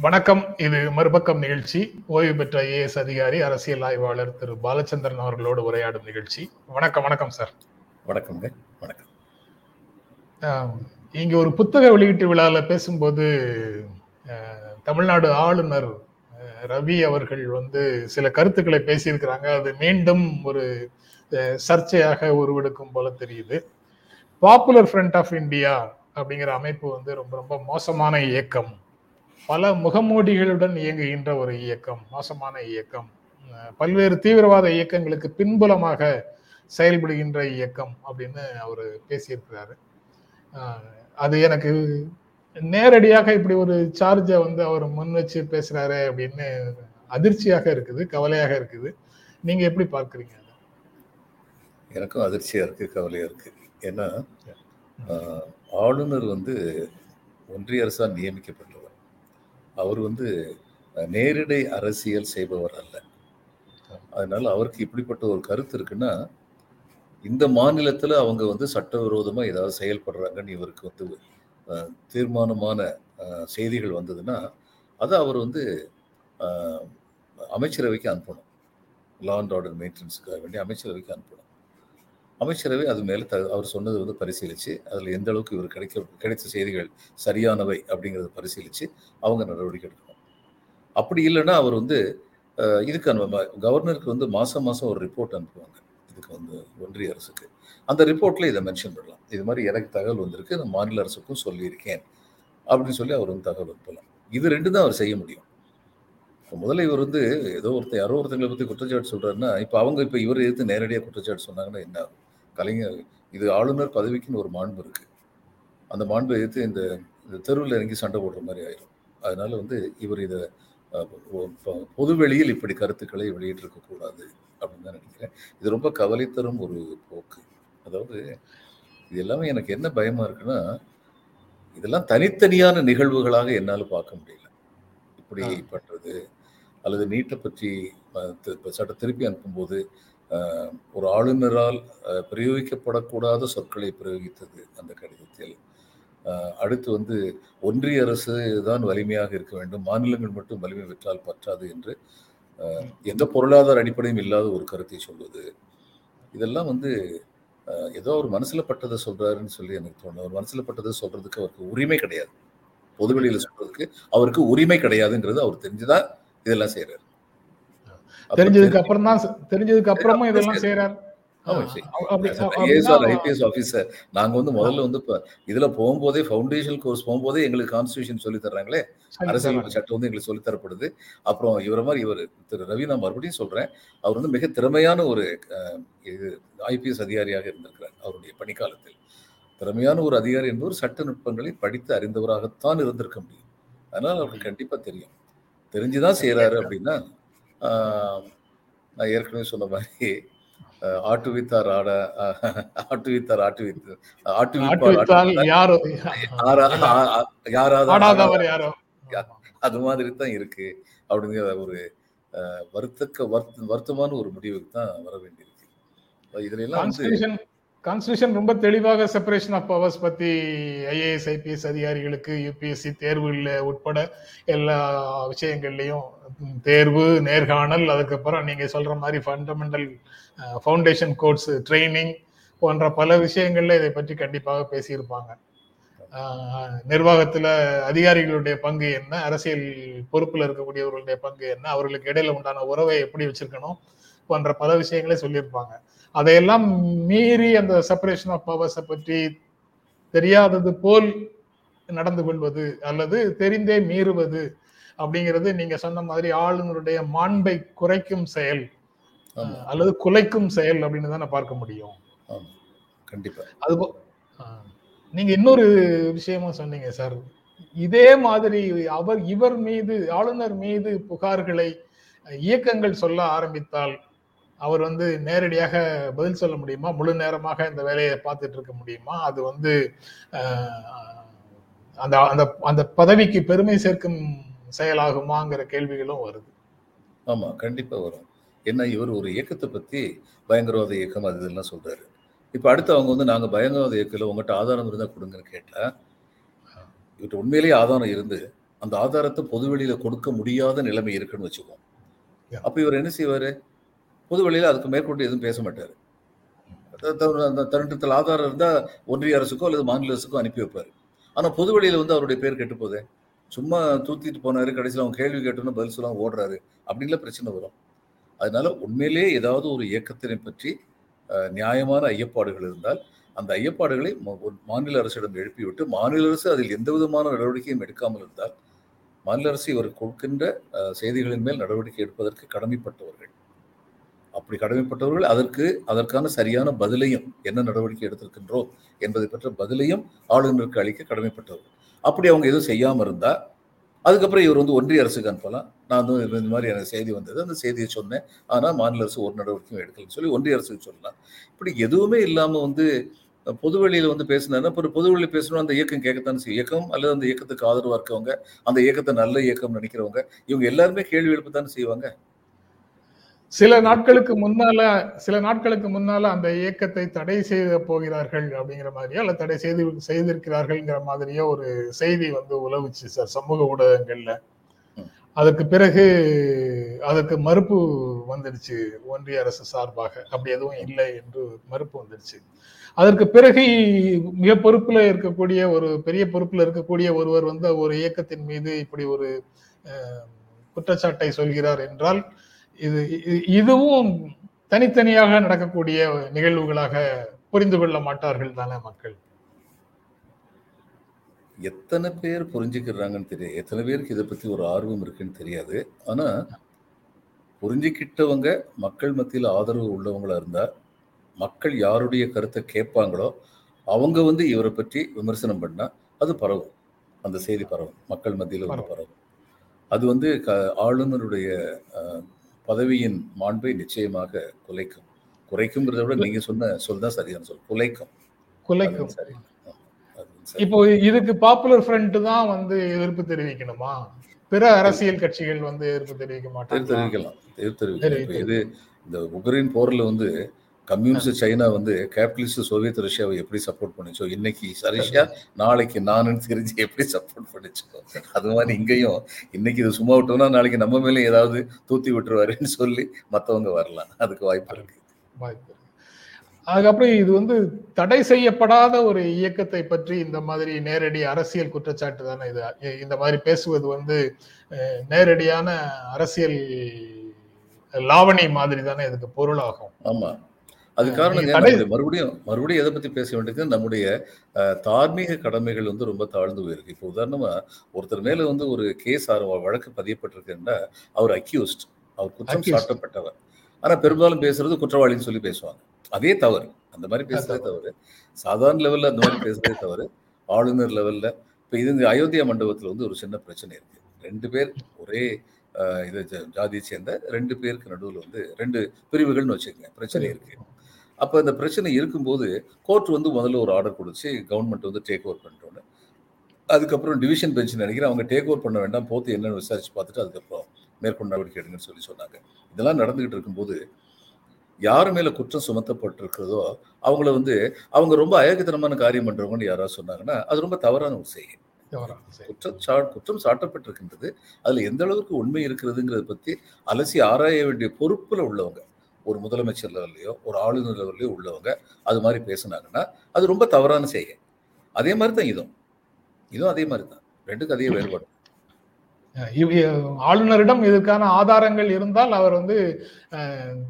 வணக்கம். இது மறுபக்கம் நிகழ்ச்சி. ஓய்வு பெற்ற ஐஏஎஸ் அதிகாரி அரசியல் ஆய்வாளர் திரு பாலச்சந்திரன் அவர்களோடு உரையாடும் நிகழ்ச்சி. வணக்கம் வணக்கம் சார். வணக்கம். ஆஹ், இங்க ஒரு புத்தக வெளியீட்டு விழால பேசும்போது தமிழ்நாடு ஆளுநர் ரவி அவர்கள் வந்து சில கருத்துக்களை பேசியிருக்கிறாங்க. அது மீண்டும் ஒரு சர்ச்சையாக உருவெடுக்கும் போல தெரியுது. பாப்புலர் ஃப்ரண்ட் ஆஃப் இந்தியா அப்படிங்கிற அமைப்பு வந்து ரொம்ப ரொம்ப மோசமான இயக்கம். பல முகமூடிகளுடன் இயங்குகின்ற ஒரு இயக்கம் மோசமான இயக்கம். பல்வேறு தீவிரவாத இயக்கங்களுக்கு பின்புலமாக செயல்படுகின்ற இயக்கம் அப்படின்னு அவர் பேசியிருக்கிறாரு. அது எனக்கு நேரடியாக இப்படி ஒரு சார்ஜை வந்து அவர் முன் வச்சு பேசுறாரு அப்படின்னு அதிர்ச்சியாக இருக்குது கவலையாக இருக்குது. நீங்க எப்படி பார்க்கறீங்க? எனக்கும் அதிர்ச்சியா இருக்கு கவலையா இருக்கு. ஏன்னா ஆளுநர் வந்து ஒன்றிய அரசால் நியமிக்கப்பட்டவர் அவர் வந்து நேரிடை அரசியல் செய்பவர் அல்ல. அதனால அவருக்கு இப்படிப்பட்ட ஒரு கருத்து இருக்குன்னா இந்த மாநிலத்தில் அவங்க வந்து சட்டவிரோதமாக ஏதாவது செயல்படுறாங்கன்னு இவருக்கு வந்து தீர்மானமான செய்திகள் வந்ததுன்னா அதை அவர் வந்து அமைச்சரவைக்கு அனுப்பணும். லா அண்ட் ஆர்டர் மெயின்டெனன்ஸுக்காக வேண்டிய அமைச்சரவைக்கு அனுப்பணும். அமைச்சரவை அது மேலே த அவர் சொன்னது வந்து பரிசீலித்து அதில் எந்த அளவுக்கு இவர் கிடைக்க கிடைத்த செய்திகள் சரியானவை அப்படிங்கிறத பரிசீலித்து அவங்க நடவடிக்கை எடுக்கணும். அப்படி இல்லைன்னா அவர் வந்து இதுக்கு அனுப்ப கவர்னருக்கு வந்து மாதம் மாதம் ஒரு ரிப்போர்ட் அனுப்புவாங்க. இதுக்கு வந்து ஒன்றிய அரசுக்கு. அந்த ரிப்போர்ட்டில் இதை மென்ஷன் பண்ணலாம். இது மாதிரி எனக்கு தகவல் வந்திருக்கு நான் மாநில அரசுக்கும் சொல்லியிருக்கேன் அப்படின்னு சொல்லி அவர் வந்து தகவல் அனுப்பலாம். இது ரெண்டு தான் அவர் செய்ய முடியும். இப்போ முதல்ல இவர் வந்து ஏதோ ஒருத்தர் யாரோ ஒருத்தங்களை பற்றி குற்றச்சாட்டு சொல்கிறாருன்னா இப்போ அவங்க இப்போ இவர் எதிர்த்து நேரடியாக குற்றச்சாட்டு சொன்னாங்கன்னா என்ன ஆகும்? கலைஞர் இது ஆளுநர் பதவிக்குன்னு ஒரு மாண்பு இருக்கு. அந்த மாண்பை எதிர்த்து இந்த தெருவில் இறங்கி சண்டை போடுற மாதிரி ஆயிரும். அதனால வந்து இவர் இதை அஹ், பொ- பொ- பொதுவெளியில் இப்படி கருத்துக்களை வெளியிட்டிருக்க கூடாது அப்படின்னு தான் நினைக்கிறேன். இது ரொம்ப கவலை தரும் ஒரு போக்கு. அதாவது இது எல்லாமே எனக்கு என்ன பயமா இருக்குன்னா இதெல்லாம் தனித்தனியான நிகழ்வுகளாக என்னால் பார்க்க முடியல. இப்படி. பண்றது அல்லது நீட்டை பற்றி சட்ட திருப்பி அனுப்பும்போது ஒரு ஆளுநரால் பிரயோகிக்கப்படக்கூடாத சொற்களை பிரயோகித்தது அந்த கடிதத்தில். அடுத்து வந்து ஒன்றிய அரசு தான் வலிமையாக இருக்க வேண்டும். மாநிலங்கள் மட்டும் வலிமை பெற்றால் பற்றாது என்று எந்த பொருளாதார அடிப்படையும் இல்லாத ஒரு கருத்தை சொல்வது. இதெல்லாம் வந்து ஏதோ அவர் மனசில் பட்டதை சொல்கிறாருன்னு சொல்லி எனக்கு தோணும் அவர் மனசில் பட்டதை சொல்கிறதுக்கு அவருக்கு உரிமை கிடையாது. பொதுவெளியில் சொல்கிறதுக்கு அவருக்கு உரிமை கிடையாதுங்கிறது அவர் தெரிஞ்சுதான் இதெல்லாம் செய்கிறார் தெரிஞ்சதுக்கு அப்புறம் தான் தெரிஞ்சதுக்கு அப்புறமும் இதெல்லாம் செய்யறாரு IPS ஆபீசர் நாங்க வந்து முதல்ல வந்து இதுல போகும்போதே ஃபவுண்டேஷன் கோர்ஸ் போகும்போதே எங்களுக்கு கான்ஸ்டியூஷன் சொல்லி தர்றாங்களே. அரசியல். சட்டம் வந்து எங்களுக்கு சொல்லி தரப்படுது. அப்புறம் இவர மாதிரி இவர் திரு ரவி நான் மறுபடியும் சொல்றேன். அவர் வந்து மிக திறமையான ஒரு இது ஐபிஎஸ் அதிகாரியாக இருந்திருக்கிறார் அவருடைய பணிக்காலத்தில். திறமையான ஒரு அதிகாரி என்பவர் சட்ட நுட்பங்களை படித்து அறிந்தவராகத்தான் இருந்திருக்க முடியும். அதனால அவருக்கு கண்டிப்பா தெரியும். தெரிஞ்சுதான் செய்யறாரு அப்படின்னா நான் ஏற்கனவே சொன்ன மாதிரி அஹ், ஆட்டு வித்தார் ஆட அஹ், ஆட்டு வித்தார் ஆட்டு வித்து ஆட்டு விப்பார் ஆட்டு ஆட்டுவித்தால் வித்தார். யாரோ ஆறா- ஆ- ஆ- யாராவது அது மாதிரி தான் இருக்கு அப்படிங்கிற ஒரு வருத்தக்க வருத்த வருத்தமான ஒரு முடிவுக்கு தான் வர வேண்டியிருக்கு. இதுல எல்லாம் வந்து கான்ஸ்டியூஷன் ரொம்ப தெளிவாக செப்பரேஷன் ஆஃப் பவர்ஸ் பத்தி ஐஏஎஸ் ஐபிஎஸ் அதிகாரிகளுக்கு யூபிஎஸ்சி தேர்வுல உட்பட எல்லா விஷயங்கள்லையும் தேர்வு நேர்காணல் அதுக்கப்புறம் நீங்க சொல்ற மாதிரி ஃபண்டமெண்டல் ஃபவுண்டேஷன் கோர்ஸ் ட்ரைனிங் போன்ற பல விஷயங்கள்ல இதை பற்றி கண்டிப்பாக பேசியிருப்பாங்க. நிர்வாகத்துல அதிகாரிகளுடைய பங்கு என்ன அரசியல் பொறுப்புல இருக்கக்கூடியவர்களுடைய பங்கு என்ன அவர்களுக்கு இடையில உண்டான உறவை எப்படி வச்சிருக்கணும் போன்ற பல விஷயங்களை சொல்லியிருப்பாங்க. அதையெல்லாம் மீறி அந்த செப்பரேஷன் ஆஃப் பவர்ஸை பற்றி தெரியாதது போல் நடந்து கொள்வது அல்லது தெரிந்தே மீறுவது அப்படிங்கிறது நீங்க சொன்ன மாதிரி ஆளுநருடைய மாண்பை குறைக்கும் செயல் அல்லது குலைக்கும் செயல் அப்படின்னு தான் பார்க்க முடியும். கண்டிப்பா. அது. நீங்க இன்னொரு விஷயமா சொன்னீங்க சார். இதே மாதிரி அவர் இவர் மீது ஆளுநர் மீது புகார்களை இயக்கங்கள் சொல்ல ஆரம்பித்தால் அவர் வந்து நேரடியாக பதில் சொல்ல முடியுமா? முழு நேரமாக இந்த வேலையை பார்த்துட்டு இருக்க முடியுமா? அது வந்து அந்த அந்த அந்த பதவிக்கு பெருமை சேர்க்கும் செயலாகுமாங்கிற கேள்விகளும் வருது. ஆமா கண்டிப்பா வரும். என்ன இவர் ஒரு இயக்கத்தை பத்தி பயங்கரவாத இயக்கம் அது இதெல்லாம் சொல்றாரு. இப்ப அடுத்து அவங்க வந்து நாங்க பயங்கரவாத இயக்கல உங்ககிட்ட ஆதாரம் இருந்தா கொடுங்கன்னு கேட்டா இவர்கிட்ட உண்மையிலேயே ஆதாரம் இருந்து அந்த ஆதாரத்தை பொதுவெளியில கொடுக்க முடியாத நிலைமை இருக்குன்னு வச்சுக்குவோம். Yeah. அப்ப இவர் என்ன செய்வாரு? பொதுவெளியில் அதுக்கு மேற்கொண்டு எதுவும் பேச மாட்டார். அந்த தருணத்தில் ஆதாரம் இருந்தால் ஒன்றிய அரசுக்கோ அல்லது மாநில அரசுக்கோ அனுப்பி வைப்பார். ஆனால் பொதுவெளியில் வந்து அவருடைய பேர் கெட்டு போதே சும்மா தூத்திட்டு போனார் கடைசியில் அவங்க கேள்வி கேட்டோன்னு பதில் சொல்லாமல் ஓடுறாரு அப்படின்லாம் பிரச்சனை வரும். அதனால உண்மையிலேயே ஏதாவது ஒரு இயக்கத்தினை பற்றி நியாயமான ஐயப்பாடுகள் இருந்தால் அந்த ஐயப்பாடுகளை மாநில அரசிடம் எழுப்பிவிட்டு மாநில அரசு அதில் எந்த விதமான நடவடிக்கையும் எடுக்காமல் இருந்தால் மாநில அரசு இவர் கொடுக்கின்ற செய்திகளின் மேல் நடவடிக்கை எடுப்பதற்கு கடமைப்பட்டவர்கள். அப்படி கடமைப்பட்டவர்கள் அதற்கு அதற்கான சரியான பதிலையும் என்ன நடவடிக்கை எடுத்திருக்கின்றோம் என்பதை பற்ற பதிலையும் ஆளுநருக்கு அளிக்க கடமைப்பட்டவர்கள். அப்படி அவங்க எதுவும் செய்யாமல் இருந்தா அதுக்கப்புறம் இவர் வந்து ஒன்றிய அரசுக்கு அனுப்பலாம். நான் வந்து இந்த- மாதிரி எனக்கு செய்தி வந்தது அந்த செய்தியை சொன்னேன். ஆனால் மாநில அரசு ஒரு நடவடிக்கையும் எடுக்கலன்னு சொல்லி ஒன்றிய அரசுக்கு சொல்லலாம். இப்படி எதுவுமே இல்லாமல் வந்து பொதுவெளியில் வந்து பேசினாருன்னா அப்புறம் பொதுவெளியில் பேசணும் அந்த இயக்கம் கேட்கத்தானே செய்யும். இயக்கம் அல்லது அந்த இயக்கத்துக்கு ஆதரவாக இருக்கவங்க அந்த இயக்கத்தை நல்ல இயக்கம் நினைக்கிறவங்க இவங்க எல்லாருமே கேள்வி எழுப்பத்தானே செய்வாங்க. சில நாட்களுக்கு முன்னால சில நாட்களுக்கு முன்னால அந்த இயக்கத்தை தடை செய்த போகிறார்கள் அப்படிங்கிற மாதிரியோ அல்ல தடை செய்து செய்திருக்கிறார்கள்ங்கிற மாதிரியோ ஒரு செய்தி வந்து உலவுச்சு சார் சமூக ஊடகங்கள்ல. ம். அதுக்கு பிறகு அதுக்கு மறுப்பு வந்துடுச்சு ஒன்றிய அரசு சார்பாக. அப்படி எதுவும் இல்லை என்று மறுப்பு வந்துடுச்சு. அதற்கு பிறகு மிக பொறுப்புல இருக்கக்கூடிய ஒரு பெரிய பொறுப்புல இருக்கக்கூடிய ஒருவர் வந்து ஒரு இயக்கத்தின் மீது இப்படி ஒரு குற்றச்சாட்டை சொல்கிறார் என்றால் இது இதுவும் தனித்தனியாக நடக்கக்கூடிய நிகழ்வுகளாக புரிந்து கொள்ள மாட்டார்கள் தானே மக்கள்? எத்தனை பேர் புரிஞ்சுக்கிறாங்கன்னு தெரியாது. எத்தனை பேருக்கு இதை பத்தி ஒரு ஆர்வம் இருக்குன்னு தெரியாது. ஆனா புரிஞ்சுக்கிட்டவங்க மக்கள் மத்தியில் ஆதரவு உள்ளவங்களா இருந்தா மக்கள் யாருடைய கருத்தை கேட்பாங்களோ அவங்க வந்து இவரை பற்றி விமர்சனம் பண்ணா அது பரவும். அந்த செய்தி பரவும். மக்கள் மத்தியில் வந்து பரவும். அது வந்து க ஆளுநருடைய பதவியின் மாண்பை நிச்சயமாக குலைக்கும். குறைக்கும்ங்கிறத விட நீங்க சொன்ன சொல் தான் சரியான சொல். குலைக்கும். குலைக்கும். சரி. இப்போ இதுக்கு பாப்புலர் ஃப்ரண்ட் தான் வந்து எதிர்ப்பு தெரிவிக்கணுமா? பிற அரசியல் கட்சிகள் வந்து எதிர்ப்பு தெரிவிக்க தேர் மாட்டாங்க தெரிவிக்கலாம். இது இந்த உக்ரைன் போர்ல வந்து கம்யூனிஸ்ட் சைனா வந்து கேபிட்டலிஸ்ட் சோவியத் ரஷ்யாவை எப்படி சப்போர்ட் பண்ணுச்சோ இன்னைக்கு ரஷ்யா நாளைக்கு நானுன்னு தெரிஞ்சு எப்படி சப்போர்ட் பண்ணுச்சோ அது மாதிரி இங்கேயும் இன்னைக்கு இது சும்மா விட்டோம்னா நாளைக்கு நம்ம மேலே ஏதாவது தூத்தி விட்டுருவாருன்னு சொல்லி மத்தவங்க வரலாம். அதுக்கு வாய்ப்பு இருக்கு. வாய்ப்பு. அதுக்கப்புறம் இது வந்து தடை செய்யப்படாத ஒரு இயக்கத்தை பற்றி இந்த மாதிரி நேரடி அரசியல் குற்றச்சாட்டு தானே இது. இந்த மாதிரி பேசுவது வந்து நேரடியான அரசியல் லாவணி மாதிரி தானே இதுக்கு பொருளாகும். ஆமா. அது காரணம் மறுபடியும் மறுபடியும் எதை பத்தி பேச வேண்டியது நம்முடைய தார்மீக கடமைகள் வந்து ரொம்ப தாழ்ந்து போயிருக்கு. இப்போ உதாரணமா ஒருத்தர் மேல வந்து ஒரு கேஸ் வழக்கு பதியப்பட்டிருக்குன்னா அவர் அக்யூஸ்ட் அவர் குற்றம். சாட்டப்பட்டவர். ஆனா பெரும்பாலும் பேசுறது குற்றவாளின்னு சொல்லி பேசுவாங்க. அதே தவறு. அந்த மாதிரி பேசுறதே தவறு. சாதாரண லெவல்ல அந்த மாதிரி பேசுறதே தவறு. ஆளுநர் லெவல்ல இப்போ இது இந்த அயோத்தியா மண்டபத்துல வந்து ஒரு சின்ன பிரச்சனை இருக்கு. ரெண்டு பேர் ஒரே இது ஜாதியை சேர்ந்த ரெண்டு பேருக்கு நடுவில் வந்து ரெண்டு பிரிவுகள்னு வச்சுக்கோங்க. பிரச்சனை இருக்கு. அப்போ இந்த பிரச்சனை இருக்கும்போது கோர்ட் வந்து முதல்ல ஒரு ஆர்டர் கொடுத்து கவர்மெண்ட் வந்து டேக் ஓவர் பண்ணிட்டோன்னு. அதுக்கப்புறம் டிவிஷன் பெஞ்ச் நினைக்கிறேன். அவங்க டேக் ஓவர் பண்ண வேண்டாம் போத்து என்னன்னு விசாரிச்சு பார்த்துட்டு அதுக்கப்புறம் மேற்கொண்டு நடவடிக்கை எடுங்கன்னு சொல்லி சொன்னாங்க. இதெல்லாம் நடந்துகிட்டு இருக்கும்போது யார் மேல குற்றம் சுமத்தப்பட்டிருக்கிறதோ அவங்கள வந்து அவங்க ரொம்ப அயோக்கியத்தனமான காரியம் பண்றவங்கன்னு யாராவது சொன்னாங்கன்னா அது ரொம்ப தவறான ஒரு செய்கை. குற்றம் சா குற்றம் சாட்டப்பட்டிருக்கின்றது. அதுல எந்த அளவுக்கு உண்மை இருக்கிறதுங்கிறத பத்தி அலசி ஆராய வேண்டிய பொறுப்புல உள்ளவங்க ஒரு முதலமைச்சர் லெவல்லையோ ஒரு ஆளுநர் லெவல்லையோ உள்ளவங்க அது மாதிரி பேசுனாங்கன்னா அது ரொம்ப தவறான செய்கை. அதே மாதிரி தான் இதுவும். இதுவும் அதே மாதிரி தான் ரெண்டுக்கும் அதே வேறுபாடு ஆளுநரிடம் இதற்கான ஆதாரங்கள் இருந்தால் அவர் வந்து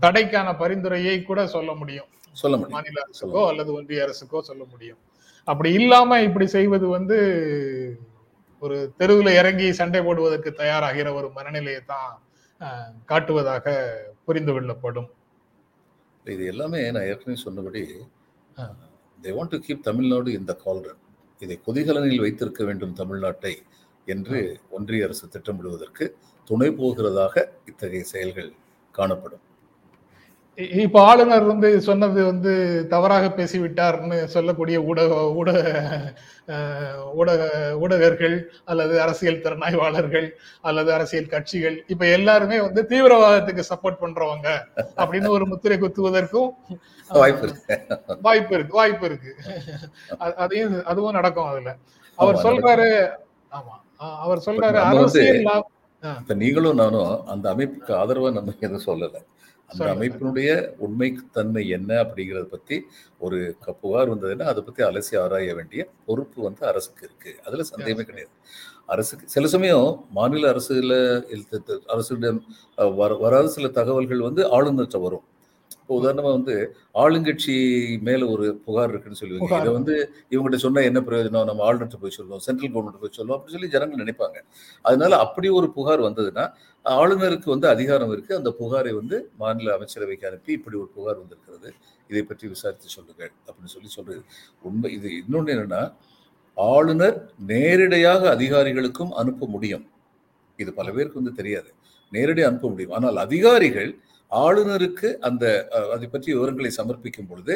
தடைக்கான பரிந்துரையை கூட சொல்ல முடியும். சொல்ல முடியும். மாநில அரசுக்கோ அல்லது ஒன்றிய அரசுக்கோ சொல்ல முடியும். அப்படி இல்லாம இப்படி செய்வது வந்து ஒரு தெருவில் இறங்கி சண்டை போடுவதற்கு தயாராகிற ஒரு மனநிலையை தான் காட்டுவதாக புரிந்து கொள்ளப்படும். இது எல்லாமே நான் ஏற்கனவே சொன்னபடி. They want to keep Tamil Nadu இந்த கால்ரன் இதை கொதிகலனில் வைத்திருக்க வேண்டும் தமிழ்நாட்டை என்று ஒன்றிய அரசு திட்டமிடுவதற்கு துணை போகிறதாக இத்தகைய செயல்கள் காணப்படும். இப்ப ஆளுநர் வந்து சொன்னது வந்து தவறாக பேசிவிட்டார்னு சொல்லக்கூடிய ஊடக ஊடக ஊடக ஊடகர்கள் அல்லது அரசியல் திறனாய்வாளர்கள் அல்லது அரசியல் கட்சிகள் இப்ப எல்லாருமே வந்து தீவிரவாதத்துக்கு சப்போர்ட் பண்றவங்க அப்படின்னு ஒரு முத்திரை குத்துவதற்கும் வாய்ப்பு இருக்கு. வாய்ப்பு இருக்கு வாய்ப்பு இருக்கு. அதையும் அதுவும் நடக்கும் அதுல. அவர் சொல்றாரு ஆமா அவர் சொல்றாரு அரசியல் நீங்களும் நானும் அந்த அமைப்புக்கு ஆதரவா நம்ம எதுவும் சொல்லல. அந்த. அமைப்பினுடைய உண்மை தன்மை என்ன அப்படிங்கறத பத்தி ஒரு புகார் வந்ததுன்னா அதை பத்தி அலசி ஆராய வேண்டிய பொறுப்பு வந்து அரசுக்கு இருக்கு. அதுல சந்தேகமே கிடையாது. அரசுக்கு சில சமயம் மாநில அரசுல அஹ், வர- வராத சில தகவல்கள் வந்து ஆளுநர்கிட்ட வரும். இப்போ உதாரணமா வந்து ஆளுங்கட்சி மேல ஒரு புகார் இருக்குன்னு சொல்லுவாங்க. இதை வந்து இவங்ககிட்ட சொன்னா என்ன பிரயோஜனம்? நம்ம ஆளுநர்கிட்ட போய் சொல்லுவோம் சென்ட்ரல் கவர்மெண்ட் போய் சொல்லுவோம் அப்படின்னு சொல்லி ஜனங்கள் நினைப்பாங்க. அதனால அப்படி ஒரு புகார் வந்ததுன்னா ஆளுநருக்கு வந்து அதிகாரம் இருக்கு. அந்த புகாரை வந்து மாநில அமைச்சரவைக்கு அனுப்பி இப்படி ஒரு புகார் வந்திருக்கிறது. இதை பற்றி விசாரித்து சொல்லுங்கள் அப்படின்னு சொல்லி சொல்றது. உண்மை இது இன்னொன்று என்னன்னா ஆளுநர் நேரடியாக அதிகாரிகளுக்கும் அனுப்ப முடியும். இது பல பேருக்கு வந்து தெரியாது. நேரடி அனுப்ப முடியும். ஆனால் அதிகாரிகள் ஆளுநருக்கு அந்த அதை பற்றி விவரங்களை சமர்ப்பிக்கும் பொழுது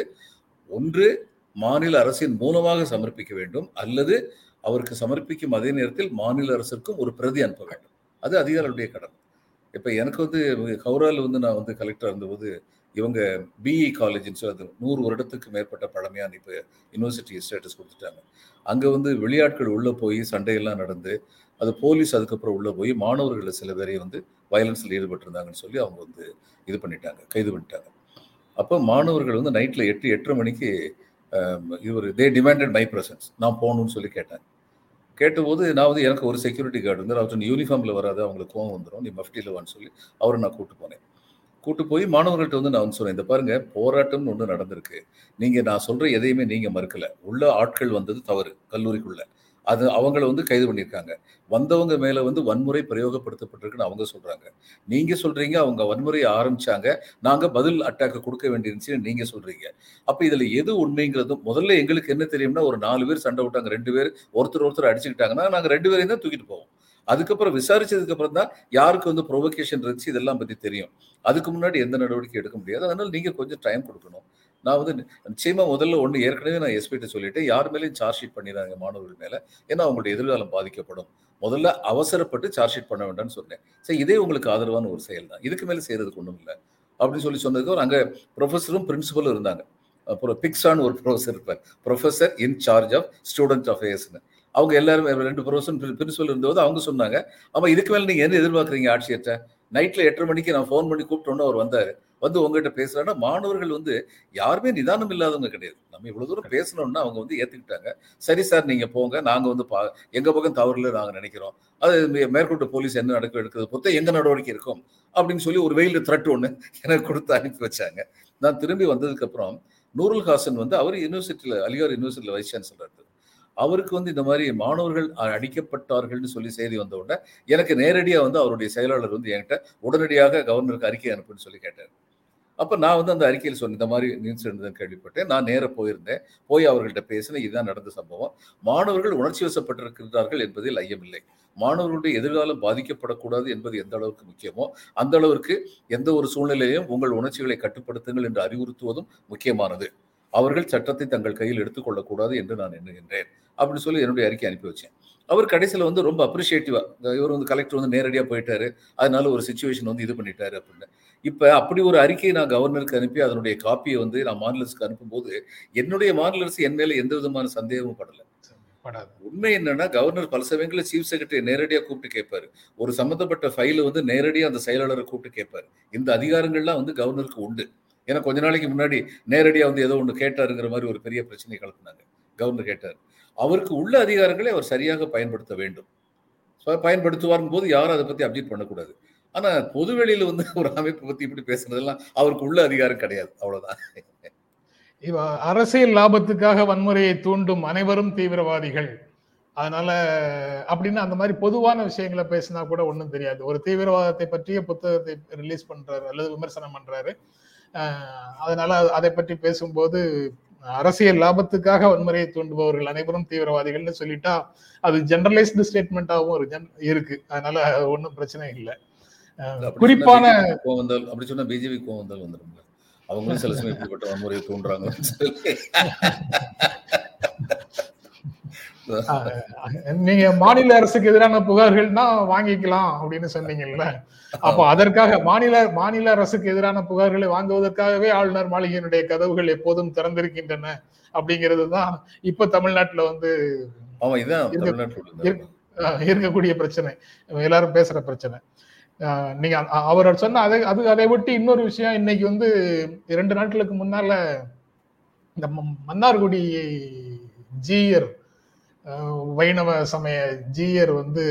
ஒன்று மாநில அரசின் மூலமாக சமர்ப்பிக்க வேண்டும் அல்லது அவருக்கு சமர்ப்பிக்கும் அதே நேரத்தில் மாநில அரசிற்கும் ஒரு பிரதி அனுப்ப வேண்டும். அது அதிகாரிகளுடைய கடன். இப்போ எனக்கு வந்து கௌராவில் வந்து நான் வந்து கலெக்டர் இருந்தபோது இவங்க பிஇ காலேஜ்னு சொல்லி அது நூறு வருடத்துக்கு மேற்பட்ட பழமையான இப்போ யூனிவர்சிட்டி ஸ்டேட்டஸ் கொடுத்துட்டாங்க. அங்கே வந்து வெளியாட்கள் உள்ளே போய் சண்டையெல்லாம் நடந்து அது போலீஸ் அதுக்கப்புறம் உள்ளே போய் மாணவர்கள் சில பேரை வந்து வயலன்ஸில் ஈடுபட்டிருந்தாங்கன்னு சொல்லி அவங்க வந்து இது பண்ணிட்டாங்க கைது பண்ணிட்டாங்க. அப்போ மாணவர்கள் வந்து நைட்டில் எட்டு எட்டரை மணிக்கு இவர் தே டிமாண்டட் மை ப்ரெசன்ஸ் நான் போகணும்னு சொல்லி கேட்டேன் கேட்டபோது நான் வந்து எனக்கு ஒரு செக்யூரிட்டி கார்டு வந்து அவர் யூனிஃபார்மில் வராது அவங்களுக்கு கோவம் வந்துடும் நீ மஃப்டியில் வான்னு சொல்லி அவரை நான் கூப்பிட்டு போனேன். கூட்டு போய் மாணவர்கள்ட்ட வந்து நான் வந்து சொன்னேன் இந்த பாருங்க போராட்டம்னு ஒன்று நடந்திருக்கு. நீங்கள் நான் சொல்கிற எதையுமே நீங்கள் மறுக்கலை. உள்ள ஆட்கள் வந்தது தவறு கல்லூரிக்குள்ள. அது அவங்கள வந்து கைது பண்ணியிருக்காங்க. வந்தவங்க மேலே வந்து வன்முறை பிரயோகப்படுத்தப்பட்டிருக்குன்னு அவங்க சொல்கிறாங்க நீங்கள் சொல்கிறீங்க அவங்க வன்முறையை ஆரம்பித்தாங்க நாங்கள் பதில் அட்டாக் கொடுக்க வேண்டியிருந்துச்சுன்னு நீங்கள் சொல்கிறீங்க அப்போ இதில் எது உண்மைங்கிறதும் முதல்ல எங்களுக்கு என்ன தெரியும்னா ஒரு நாலு பேர் சண்டை விட்டாங்க ரெண்டு பேர் ஒருத்தர் ஒருத்தர் அடிச்சுக்கிட்டாங்கன்னா நாங்கள் ரெண்டு பேரையும் தான் தூக்கிட்டு போவோம். அதுக்கப்புறம் விசாரிச்சதுக்கு அப்புறம் தான் யாருக்கு வந்து ப்ரொவொகேஷன் இருந்துச்சு இதெல்லாம் பற்றி தெரியும். அதுக்கு முன்னாடி எந்த நடவடிக்கை எடுக்க முடியாது. அதனால் நீங்கள் கொஞ்சம் டைம் கொடுக்கணும். நான் வந்து நிச்சயமா முதல்ல ஒன்று ஏற்கனவே நான் எஸ்பிட்ட சொல்லிட்டேன் யார் மேலேயும் சார்ஜ் ஷீட் பண்ணிடுறாங்க மாணவர்கள் மேலே ஏன்னா அவங்களுடைய எதிர்காலம் பாதிக்கப்படும். முதல்ல அவசரப்பட்டு சார்ஜ் ஷீட் பண்ண வேண்டாம்னு சொன்னேன். சரி இதே உங்களுக்கு ஆதரவான ஒரு செயல் தான். இதுக்கு மேலே செய்கிறதுக்கு ஒன்றும் இல்லை. அப்படின்னு சொல்லி சொன்னதுக்கு ஒரு அங்கே ப்ரொஃபஸரும் பிரின்சிபலும் இருந்தாங்க. அப்புறம் பிக்ஸான்னு ஒரு ப்ரொஃபஸர் இருப்பார். Professor in charge of student அஃபேர்ஸ்னு அவங்க எல்லாரும் ரெண்டு ப்ரொஃபஸர் பிரின்சிபல் இருந்தபோது அவங்க சொன்னாங்க ஆமாம் இதுக்கு மேலே நீங்கள் என்ன எதிர்பார்க்குறீங்க ஆட்சியர்கிட்ட? நைட்டில் எட்டரை மணிக்கு நான் ஃபோன் பண்ணி கூப்பிட்டோன்னு அவர் வந்தார். வந்து உங்ககிட்ட பேசுறாங்கன்னா மாணவர்கள் வந்து யாருமே நிதானம் இல்லாதவங்க கிடையாது. நம்ம இவ்வளவு தூரம் பேசணும்னா அவங்க வந்து ஏத்துக்கிட்டாங்க. சரி சார் நீங்க போங்க. நாங்க வந்து பா எங்க பக்கம் தவறுல நாங்க நினைக்கிறோம். அது மேற்கொண்டு போலீஸ் என்ன நடக்க எடுக்கிறது பொறுத்த எங்க நடவடிக்கை இருக்கும் அப்படின்னு சொல்லி ஒரு வெயில் த்ரெட் ஒன்று எனக்கு கொடுத்து அனுப்பி வச்சாங்க. நான் திரும்பி வந்ததுக்கு அப்புறம் நூருல் ஹாசன் வந்து அவர் யூனிவர்சிட்டியில அலிகார் யூனிவர்சிட்டியில வைஸ் சான்சலர் அவருக்கு வந்து இந்த மாதிரி மாணவர்கள் அடிக்கப்பட்டார்கள்னு சொல்லி செய்தி வந்த உடனே எனக்கு நேரடியா வந்து அவருடைய செயலாளர் வந்து என்கிட்ட உடனடியாக கவர்னருக்கு அறிக்கை அனுப்புன்னு சொல்லி கேட்டார். அப்போ நான் வந்து அந்த அறிக்கையில் சொன்னேன் இந்த மாதிரி நியூஸ் இருந்ததுன்னு கேள்விப்பட்டேன். நான் நேராக போயிருந்தேன். போய் அவர்கள்ட்ட பேசினேன். இதுதான் நடந்த சம்பவம். மாணவர்கள் உணர்ச்சி வசப்பட்டிருக்கிறார்கள் என்பதில் ஐயமில்லை. மாணவர்களுடைய எதிர்காலம் பாதிக்கப்படக்கூடாது என்பது எந்த அளவுக்கு முக்கியமோ அந்த அளவிற்கு எந்த ஒரு சூழ்நிலையிலும் உங்கள் உணர்ச்சிகளை கட்டுப்படுத்துங்கள் என்று அறிவுறுத்துவதும் முக்கியமானது. அவர்கள் சட்டத்தை தங்கள் கையில் எடுத்துக்கொள்ளக்கூடாது என்று நான் எண்ணுகின்றேன். அப்படின்னு சொல்லி என்னுடைய அறிக்கை அனுப்பி வச்சேன். அவர் கடைசியில் வந்து ரொம்ப அப்ரிஷியேட்டிவாக இவர் வந்து கலெக்டர் வந்து நேரடியாக போயிட்டாரு. அதனால ஒரு சுச்சுவேஷன் வந்து இது பண்ணிட்டாரு அப்படின்னு. இப்ப அப்படி ஒரு அறிக்கையை நான் கவர்னருக்கு அனுப்பி அதனுடைய காப்பியை வந்து நான் மாநில அரசுக்கு அனுப்பும்போது என்னுடைய மாநில அரசு என் மேல எந்த விதமான சந்தேகமும் படல. உண்மை என்னன்னா கவர்னர் பல சமயங்களில் சீஃப் செக்ரட்டரி நேரடியா கூப்பிட்டு கேட்பாரு. ஒரு சம்பந்தப்பட்ட ஃபைல வந்து நேரடியா அந்த செயலாளரை கூப்பிட்டு கேட்பாரு. இந்த அதிகாரங்கள்லாம் வந்து கவர்னருக்கு உண்டு. ஏன்னா கொஞ்ச நாளைக்கு முன்னாடி நேரடியா வந்து ஏதோ ஒன்று கேட்டாருங்கிற மாதிரி ஒரு பெரிய பிரச்சனை கலப்புனாங்க. கவர்னர் கேட்டார். அவருக்கு உள்ள அதிகாரங்களை அவர் சரியாக பயன்படுத்த வேண்டும். So, பயன்படுத்துவாருங்க போது யாரும் அதை பத்தி அப்டேட் பண்ணக்கூடாது. ஆனா பொதுவெளியில வந்து ஒரு அமைப்பை பத்தி இப்படி பேசுறதெல்லாம் அவருக்கு உள்ள அதிகாரம் கிடையாது. அவ்வளவுதான். இவ அரசியல் லாபத்துக்காக வன்முறையை தூண்டும் அனைவரும் தீவிரவாதிகள். அதனால அப்படின்னு அந்த மாதிரி பொதுவான விஷயங்களை பேசினா கூட ஒன்றும் தெரியாது. ஒரு தீவிரவாதத்தை பற்றிய புத்தகத்தை ரிலீஸ் பண்றாரு அல்லது விமர்சனம் பண்றாரு. அதனால அதை பற்றி பேசும்போது அரசியல் லாபத்துக்காக வன்முறையை தூண்டுபவர்கள் அனைவரும் தீவிரவாதிகள்னு சொல்லிட்டா அது ஜெனரலைஸ்டு ஸ்டேட்மெண்ட்டாகவும் இருக்கு. அதனால ஒன்றும் பிரச்சனை இல்லை. குறிப்பான சொன்னா BJP கோவம் வந்தால் அப்படி சொன்னா பிஜேபி கோவம் வந்தால் வந்துடும் அவங்களும் சில சமயம் இப்படிப்பட்ட வன்முறையை அஹ் நீங்க மாநில அரசுக்கு எதிரான புகார்கள்னா வாங்கிக்கலாம் அப்படின்னு சொன்னீங்கல்ல. அப்போ அதற்காக மாநில மாநில அரசுக்கு எதிரான புகார்களை வாங்குவதற்காகவே ஆளுநர் மாளிகையினுடைய கதவுகள் எப்போதும் திறந்திருக்கின்றன அப்படிங்கிறது தான் இப்ப தமிழ்நாட்டுல வந்து இருக்கக்கூடிய பிரச்சனை. எல்லாரும் பேசுற பிரச்சனை. நீங்க அவர் சொன்ன அதை அது அதை விட்டு இன்னொரு விஷயம் இன்னைக்கு வந்து இரண்டு நாட்களுக்கு முன்னால இந்த மன்னார்குடி ஜீயர் வைணவ சமய ஜீயர் வந்து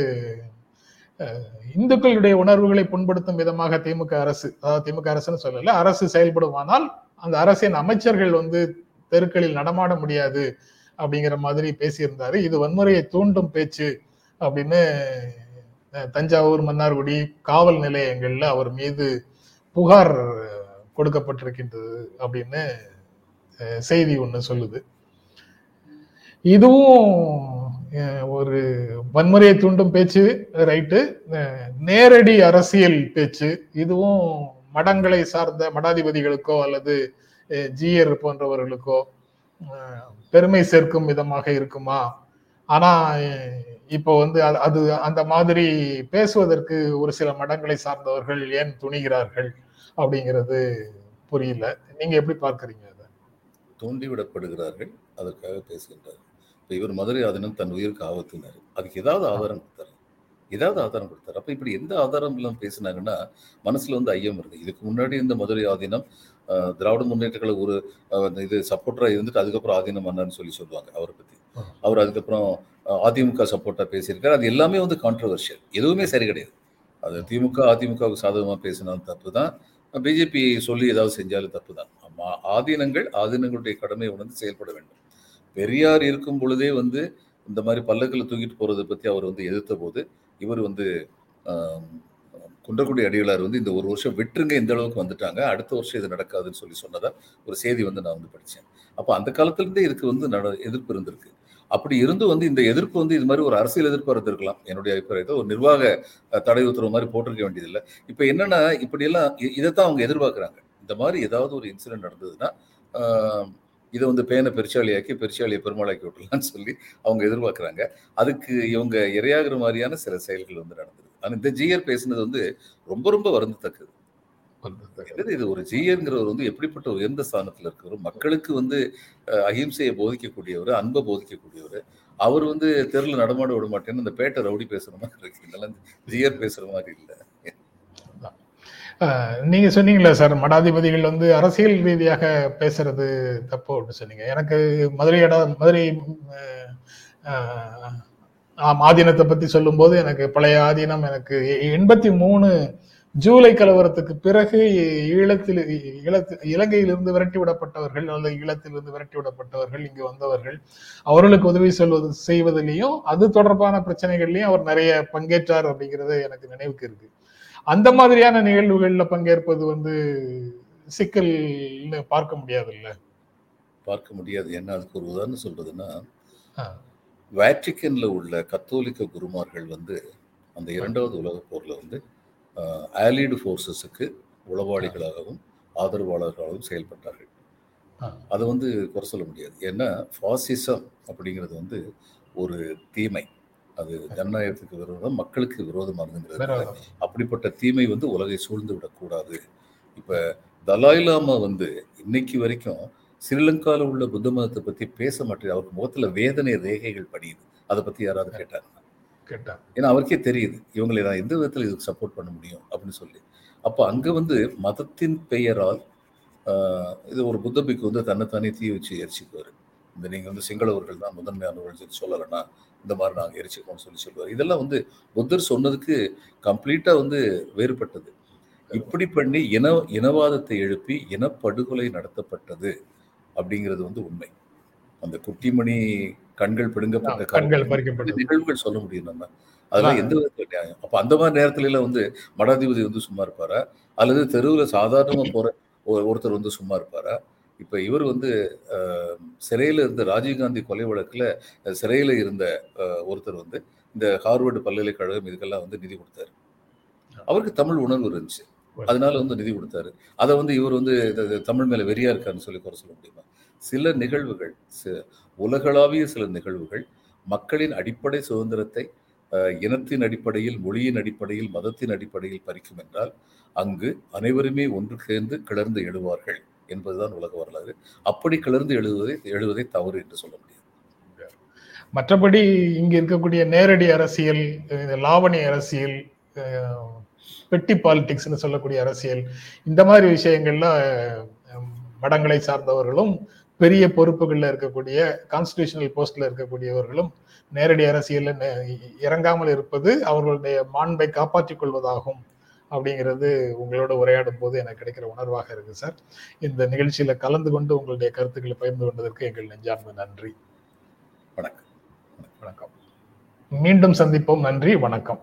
இந்துக்களுடைய உணர்வுகளை புண்படுத்தும் விதமாக திமுக அரசு அதாவது திமுக அரசுன்னு சொல்லல அரசு செயல்படுமானால் அந்த அரசின் அமைச்சர்கள் வந்து தெருக்களில் நடமாட முடியாது அப்படிங்கிற மாதிரி பேசியிருந்தாரு. இது வன்முறையை தூண்டும் பேச்சு அப்படின்னு தஞ்சாவூர் மன்னார்குடி காவல் நிலையங்கள்ல அவர் மீது புகார் கொடுக்கப்பட்டிருக்கின்றது அப்படின்னு செய்தி ஒன்று சொல்லுது. இதுவும் ஒரு வன்முறையை தூண்டும் பேச்சு ரைட்டு. நேரடி அரசியல் பேச்சு. இதுவும் மடங்களை சார்ந்த மடாதிபதிகளுக்கோ அல்லது ஜிஎர் போன்றவர்களுக்கோ பெருமை சேர்க்கும் விதமாக இருக்குமா? ஆனா இப்போ வந்து அது- அந்த மாதிரி பேசுவதற்கு ஒரு சில மடங்களை சார்ந்தவர்கள் ஏன் துணிகிறார்கள் அப்படிங்கிறது புரியல. நீங்க எப்படி பார்க்கறீங்க அதை? தூண்டிவிடப்படுகிறார்கள் அதற்காக பேசுகின்றார்கள். இப்போ இவர் மதுரை ஆதீனம் தன் உயிருக்கு ஆபத்துனாரு. அதுக்கு ஏதாவது ஆதாரம் கொடுத்தாரு? ஏதாவது ஆதாரம் கொடுத்தாரு? அப்ப இப்படி எந்த ஆதாரம் இல்லாம பேசினாங்கன்னா மனசுல வந்து ஐயம் வருது. இதுக்கு முன்னாடி இந்த மதுரை ஆதீனம் திராவிட முன்னேற்ற கழக ஒரு இது சப்போர்ட்டரா இருந்துட்டு அதுக்கப்புறம் ஆதீனம் பண்ணான்னு சொல்லி சொல்லுவாங்க அவரை பத்தி. ஆ. அவர் அதுக்கப்புறம் அதிமுக சப்போர்ட்டாக பேசியிருக்காரு. அது எல்லாமே வந்து கான்ட்ரவர்ஷியல் எதுவுமே சரி கிடையாது. அது திமுக அதிமுகவுக்கு சாதகமாக பேசினாலும் தப்பு தான் பிஜேபி சொல்லி ஏதாவது செஞ்சாலும் தப்பு தான் ஆதீனங்கள் ஆதீனங்களுடைய கடமை உணர்ந்து செயல்பட வேண்டும். பெரியார் இருக்கும் பொழுதே வந்து இந்த மாதிரி பல்லக்கில் தூக்கிட்டு போகிறத பற்றி அவர் வந்து எதிர்த்த போது இவர் வந்து குன்றக்குடி அடிகளார் வந்து இந்த ஒரு வருஷம் விட்டுருங்க இந்த அளவுக்கு வந்துட்டாங்க. அடுத்த வருஷம் இது நடக்காதுன்னு சொல்லி சொன்னதாக ஒரு செய்தி வந்து நான் வந்து படித்தேன் அப்போ அந்த காலத்துலேருந்தே இதுக்கு வந்து நட எதிர்ப்பு இருந்திருக்கு. அப்படி இருந்து வந்து இந்த எதிர்ப்பு வந்து இது மாதிரி ஒரு அரசியல் எதிர்ப்பு இருந்திருக்கலாம் என்னுடைய அபிப்பிராயத்தை ஒரு நிர்வாக தடை உத்தரவு மாதிரி போட்டிருக்க வேண்டியதில்லை. இப்போ என்னன்னா இப்படியெல்லாம் இ- இதைத்தான் அவங்க எதிர்பார்க்குறாங்க. இந்த மாதிரி ஏதாவது ஒரு இன்சிடென்ட் நடந்ததுன்னா இதை வந்து பேனை பெருச்சாளியாக்கி பெருச்சாலியை பெருமாளாக்கி விட்டுலான்னு சொல்லி அவங்க எதிர்பார்க்குறாங்க. அதுக்கு இவங்க இரையாகிற மாதிரியான சில செயல்கள் வந்து நடந்தது ஆனால் இந்த ஜிஆர் பேசுனது வந்து ரொம்ப ரொம்ப வருந்தத்தக்கது. என்னது இது? ஒரு ஜியர்ங்கிறவர் வந்து எப்படிப்பட்ட உயர்ந்த ஸ்தானத்தில் இருக்கிறவர்? மக்களுக்கு வந்து அஹ், அஹிம்சையை போதிக்கக்கூடியவர் அன்பை போதிக்கக்கூடியவர். அவர் வந்து தெருவில் நடமாட விட மாட்டேன்னு இந்த பேட்டை ரவுடி பேசுற மாதிரி இருக்கு. இதெல்லாம் ஜியர் பேசுற மாதிரி இல்லை. நீங்க சொன்னீங்களே சார் மடாதிபதிகள் வந்து அரசியல் ரீதியாக பேசுறது தப்பு அப்படின்னு சொன்னீங்க. எனக்கு மதுரை அஹ், ஆம், ஆதீனத்தை பத்தி சொல்லும்போது எனக்கு பழைய ஆதீனம் எனக்கு எண்பத்தி மூணு ஜூலை கலவரத்துக்கு பிறகு ஈழத்தில் ஈழத்து இலங்கையிலிருந்து விரட்டி விடப்பட்டவர்கள் அல்லது ஈழத்திலிருந்து விரட்டி விடப்பட்டவர்கள் இங்கு வந்தவர்கள் அவர்களுக்கு உதவி சொல்வது செய்வதிலையும் அது தொடர்பான பிரச்சனைகள்லயும் அவர் நிறைய பங்கேற்றார் அப்படிங்கிறது எனக்கு நினைவுக்கு இருக்கு. அந்த மாதிரியான நிகழ்வுகள்ல பங்கேற்பது வந்து சிக்கல்னு பார்க்க முடியாதுல்ல? பார்க்க முடியாது. என்ன அதுக்கு ஒரு உதாரணம் சொல்றதுன்னா. வேட்டிக்கன்ல உள்ள கத்தோலிக்க குருமார்கள் வந்து அந்த இரண்டாவது உலகப் போர்ல வந்து ஆலிடு ஃபோர்ஸஸுக்கு உளவாளிகளாகவும் ஆதரவாளர்களாகவும் செயல்பட்டார்கள். அதை வந்து குறை சொல்ல முடியாது. ஏன்னா ஃபாசிசம் அப்படிங்கிறது வந்து ஒரு தீமை. அது ஜனநாயகத்துக்கு விரோதம் மக்களுக்கு விரோதமானதுங்கிறது அப்படிப்பட்ட தீமை வந்து உலகை சூழ்ந்து விடக்கூடாது. இப்ப தலாய் லாமா வந்து இன்னைக்கு வரைக்கும் ஸ்ரீலங்கால உள்ள புத்த மதத்தை பத்தி பேச மாட்டேன் அவருக்கு முகத்துல வேதனை ரேகைகள் படியுது. அதை பத்தி யாராவது கேட்டாங்க கேட்டார் ஏன்னா அவருக்கே தெரியுது இவங்களை நான் எந்த விதத்தில் இதுக்கு சப்போர்ட் பண்ண முடியும் அப்படின்னு சொல்லி. அப்போ அங்கே வந்து மதத்தின் பெயரால் இது ஒரு புத்த பிக்கு வந்து தன்னைத்தானே தீ வச்சு எரிச்சுக்குவார். இந்த நீங்கள் வந்து சிங்களவர்கள் தான் முதன்மையானவர்கள் சொல்லி சொல்லலைன்னா இந்த மாதிரி நாங்கள் எரிச்சுக்கோம்னு சொல்லி சொல்லுவார். இதெல்லாம் வந்து புத்தர் சொன்னதுக்கு கம்ப்ளீட்டாக வந்து வேறுபட்டது. இப்படி பண்ணி இன இனவாதத்தை எழுப்பி இனப்படுகொலை நடத்தப்பட்டது அப்படிங்கிறது வந்து உண்மை. அந்த குட்டிமணி கண்கள் பிடுங்கப்பட்ட கண்கள் காலத்துல பறிக்கப்பட்டது நிகழ்வுகள் சொல்ல முடியும் நம்ம. அதெல்லாம். எந்த விதத்துல நியாயம்? அப்ப அந்த மாதிரி நேரத்துல எல்லாம் வந்து மடாதிபதி வந்து சும்மா இருப்பாரா? அல்லது தெருவுல சாதாரணமா போற ஒரு- ஒருத்தர் வந்து சும்மா இருப்பாரா? இப்ப இவர் வந்து சிறையில இருந்த ராஜீவ்காந்தி கொலை வழக்குல சிறையில இருந்த ஒருத்தர் வந்து இந்த ஹார்வர்டு பல்கலைக்கழகம் இதுக்கெல்லாம் வந்து நிதி கொடுத்தாரு. அவருக்கு தமிழ் உணர்வு இருந்துச்சு. அதனால வந்து நிதி கொடுத்தாரு. அதை வந்து இவர் வந்து தமிழ் மேல வெறியா இருக்காருன்னு சொல்லி குறை சொல்ல முடியுமா? சில நிகழ்வுகள் சி- உலகளாவிய சில நிகழ்வுகள் மக்களின் அடிப்படை சுதந்திரத்தை இனத்தின் அடிப்படையில் மொழியின் அடிப்படையில் மதத்தின் அடிப்படையில் பறிக்கும் என்றால் அங்கு அனைவருமே ஒன்று சேர்ந்து கிளர்ந்து எழுவார்கள் என்பதுதான் உலக வரலாறு. அப்படி கிளர்ந்து எழுதுவதை எழுவதை தவறு என்று சொல்ல முடியாது. மற்றபடி இங்க இருக்கக்கூடிய நேரடி அரசியல் லாவணி அரசியல் அஹ், பெட்டி பாலிடிக்ஸ்னு சொல்லக்கூடிய அரசியல் இந்த மாதிரி விஷயங்கள்லாம் மடங்களை சார்ந்தவர்களும் பெரிய பொறுப்புகள்ல இருக்கக்கூடிய கான்ஸ்டிடியூஷனல் போஸ்ட்ல இருக்கக்கூடியவர்களும் நேரடி அரசியல்ல நே- இறங்காமல் இருப்பது அவர்களுடைய மாண்பை காப்பாற்றிக் கொள்வதாகும் அப்படிங்கிறது உங்களோட உரையாடும் போது எனக்கு கிடைக்கிற உணர்வாக இருக்கு சார். இந்த நிகழ்ச்சியில கலந்து கொண்டு உங்களுடைய கருத்துக்களை பகிர்ந்து கொண்டதற்கு எங்கள் நெஞ்சார்ந்த நன்றி. வணக்கம். வணக்கம். மீண்டும் சந்திப்போம். நன்றி. வணக்கம்.